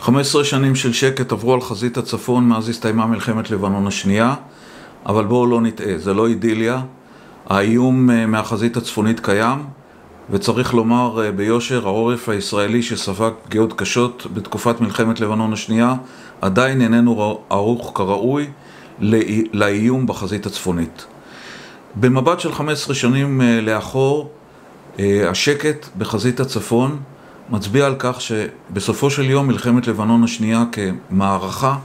15 שנים של שקט עברו על חזית הצפון מאז הסתיימה מלחמת לבנון השנייה, אבל בואו לא נטעה, זה לא אידיליה. האיום אה, מהחזית הצפונית קיים, וצריך לומר אה, ביושר, העורף הישראלי שספג פגיעות קשות בתקופת מלחמת לבנון השנייה, עדיין איננו ערוך כראוי לאיום בחזית הצפונית. במבט של 15 שנים אה, לאחור, השקט בחזית הצפון מצביע על כך שבסופו של יום מלחמת לבנון השנייה כמערכה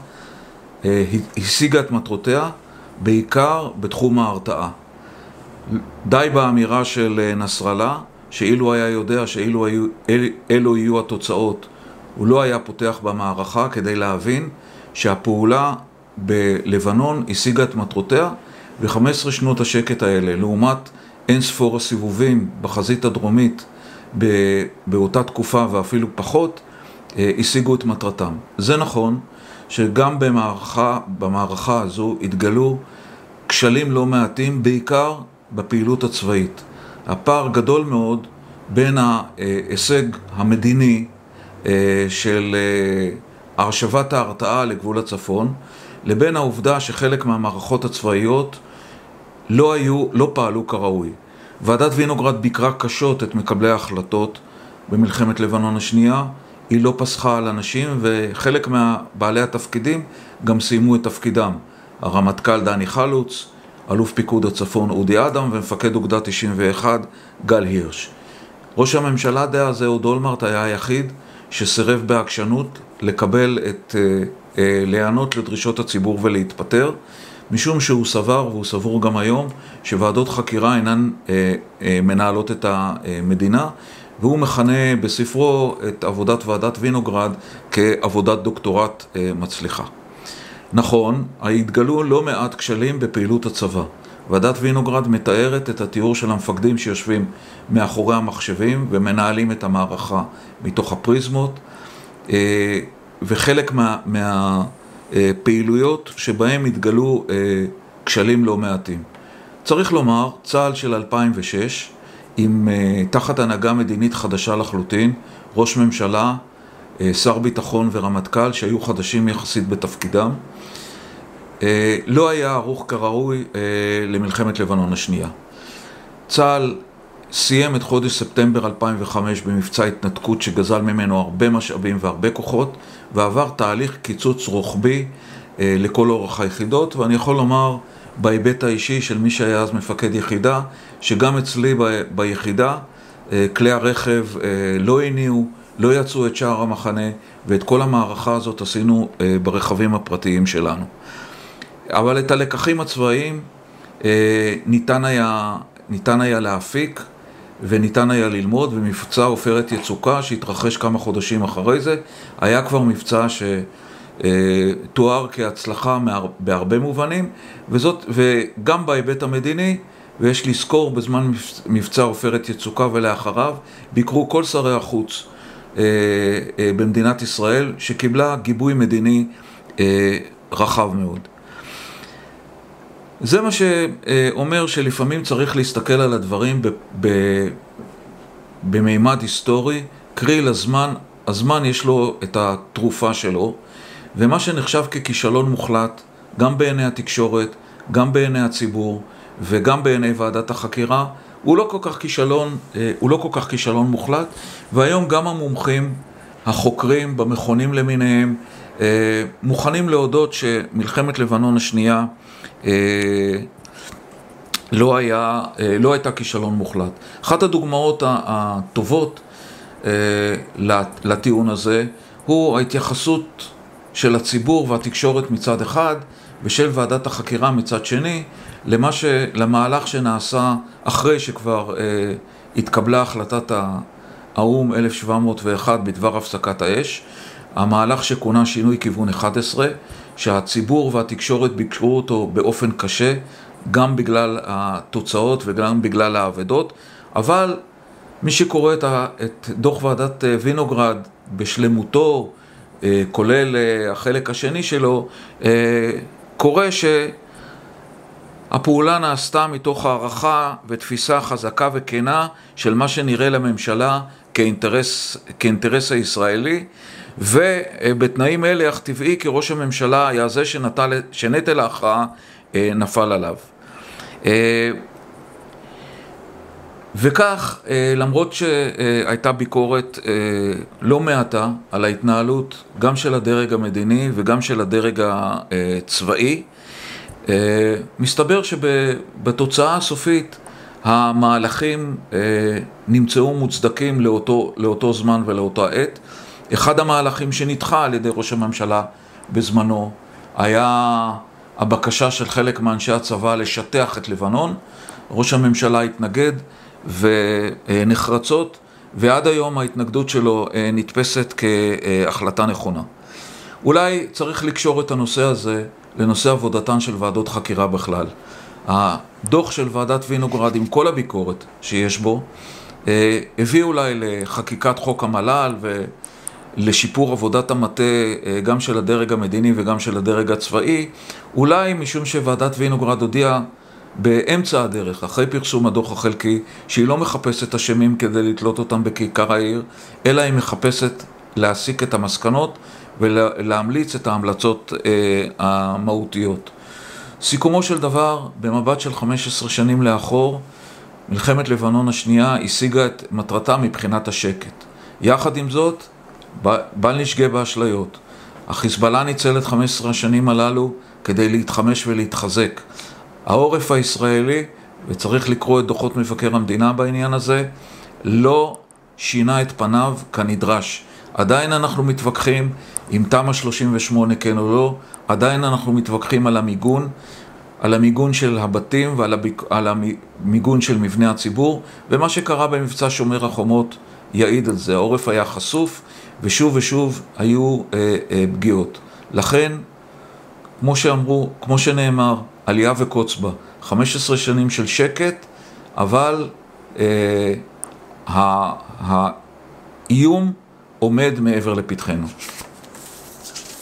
השיגה את מטרותיה בעיקר בתחום ההרתעה. די באמירה של אה, נסראללה, שאילו היה יודע שאילו היו, אל, אלו יהיו התוצאות, הוא לא היה פותח במערכה כדי להבין שהפעולה בלבנון השיגה את מטרותיה ו-15 שנות השקט האלה, לעומת אין ספור הסיבובים בחזית הדרומית באותה תקופה ואפילו פחות, אה, השיגו את מטרתם. זה נכון שגם במערכה, במערכה הזו התגלו כשלים לא מעטים, בעיקר בפעילות הצבאית. הפער גדול מאוד בין ההישג המדיני אה, של אה, הרשבת ההרתעה לגבול הצפון, לבין העובדה שחלק מהמערכות הצבאיות לא היו, לא פעלו כראוי. ועדת וינוגרד ביקרה קשות את מקבלי ההחלטות במלחמת לבנון השנייה, היא לא פסחה על אנשים וחלק מבעלי התפקידים גם סיימו את תפקידם. הרמטכ"ל דני חלוץ, אלוף פיקוד הצפון אודי אדם ומפקד אוגדה 91 גל הירש. ראש הממשלה דאז אהוד אולמרט היה היחיד שסירב בעקשנות לקבל את, אה, אה, להיענות לדרישות הציבור ולהתפטר, משום שהוא סבר, והוא סבור גם היום, שוועדות חקירה אינן אה, מנהלות את המדינה, והוא מכנה בספרו את עבודת ועדת וינוגרד כעבודת דוקטורט מצליחה. נכון, התגלו לא מעט כשלים בפעילות הצבא. ועדת וינוגרד מתארת את התיאור של המפקדים שיושבים מאחורי המחשבים ומנהלים את המערכה מתוך הפריזמות, אה, וחלק מהפעילויות מה, שבהם התגלו אה, כשלים לא מעטים. צריך לומר, צה"ל של 2006, עם אה, תחת הנהגה מדינית חדשה לחלוטין, ראש ממשלה, שר ביטחון ורמטכ"ל שהיו חדשים יחסית בתפקידם, אה, לא היה ערוך כראוי אה, למלחמת לבנון השנייה. צה"ל סיים את חודש ספטמבר 2005 במבצע התנתקות שגזל ממנו הרבה משאבים והרבה כוחות ועבר תהליך קיצוץ רוחבי אה, לכל אורך היחידות ואני יכול לומר בהיבט האישי של מי שהיה אז מפקד יחידה שגם אצלי ב- ביחידה כלי הרכב לא הניעו, לא יצאו את שער המחנה ואת כל המערכה הזאת עשינו ברכבים הפרטיים שלנו. אבל את הלקחים הצבאיים אה, ניתן היה, ניתן היה להפיק וניתן היה ללמוד, ומבצע עופרת יצוקה שהתרחש כמה חודשים אחרי זה, היה כבר מבצע שתואר כהצלחה בהרבה מובנים, וזאת, וגם בהיבט המדיני, ויש לזכור בזמן מבצע עופרת יצוקה ולאחריו, ביקרו כל שרי החוץ אה, אה, במדינת ישראל, שקיבלה גיבוי מדיני רחב מאוד. זה מה שאומר שלפעמים צריך להסתכל על הדברים במימד היסטורי, קרי לזמן, הזמן יש לו את התרופה שלו, ומה שנחשב ככישלון מוחלט, גם בעיני התקשורת, גם בעיני הציבור וגם בעיני ועדת החקירה, הוא לא כל כך כישלון, אה, הוא לא כל כך כישלון מוחלט, והיום גם המומחים, החוקרים במכונים למיניהם, אה, מוכנים להודות שמלחמת לבנון השנייה לא, היה, אה, לא הייתה כישלון מוחלט. אחת הדוגמאות הטובות אה, לטיעון הזה הוא ההתייחסות של הציבור והתקשורת מצד אחד ושל ועדת החקירה מצד שני למה ש... למהלך שנעשה אחרי שכבר אה, התקבלה החלטת האו"ם 1701 בדבר הפסקת האש, המהלך שכונה שינוי כיוון 11 שהציבור והתקשורת ביקרו אותו באופן קשה, גם בגלל התוצאות וגם בגלל האבדות, אבל מי שקורא את, את דוח ועדת אה, וינוגרד בשלמותו, אה, כולל אה, החלק השני שלו, קורא שהפעולה נעשתה מתוך הערכה ותפיסה חזקה וכנה של מה שנראה לממשלה כאינטרס, כאינטרס הישראלי, ובתנאים אלה, אך טבעי כי ראש הממשלה היה זה שנטל, שנטל ההכרעה אה, נפל עליו. אה, וכך, אה, למרות שהייתה ביקורת לא מעטה על ההתנהלות גם של הדרג המדיני וגם של הדרג הצבאי, מסתבר שבתוצאה הסופית המהלכים נמצאו מוצדקים לאותו, לאותו זמן ולאותה עת. אחד המהלכים שנדחה על ידי ראש הממשלה בזמנו היה הבקשה של חלק מאנשי הצבא לשטח את לבנון. ראש הממשלה התנגד ונחרצות, ועד היום ההתנגדות שלו אה, נתפסת כהחלטה נכונה. אולי צריך לקשור את הנושא הזה לנושא עבודתן של ועדות חקירה בכלל. הדוח של ועדת וינוגרד עם כל הביקורת שיש בו אה, הביא אולי לחקיקת חוק המל"ל ולשיפור עבודת המטה אה, גם של הדרג המדיני וגם של הדרג הצבאי, אולי משום שוועדת וינוגרד הודיעה באמצע הדרך, אחרי פרסום הדוח החלקי, שהיא לא מחפשת אשמים כדי לתלות אותם בכיכר העיר, אלא היא מחפשת להסיק את המסקנות ולהמליץ את ההמלצות אה, המהותיות. סיכומו של דבר, במבט של 15 שנים לאחור, מלחמת לבנון השנייה השיגה את מטרתה מבחינת השקט. יחד עם זאת, בל נשגה באשליות. החיזבאללה ניצל את 15 השנים הללו כדי להתחמש ולהתחזק. העורף הישראלי, וצריך לקרוא את דוחות מבקר המדינה בעניין הזה, לא שינה את פניו כנדרש. עדיין אנחנו מתווכחים אם תמ"א 38 כן או לא, עדיין אנחנו מתווכחים על המיגון, על המיגון של הבתים ועל הביק... המיגון של מבני הציבור, ומה שקרה במבצע שומר החומות יעיד על זה. העורף היה חשוף, ושוב ושוב היו אה, אה, פגיעות. לכן, כמו שאמרו, כמו שנאמר, עלייה וקוץ בה. 15 שנים של שקט, אבל אה, האיום עומד מעבר לפתחנו.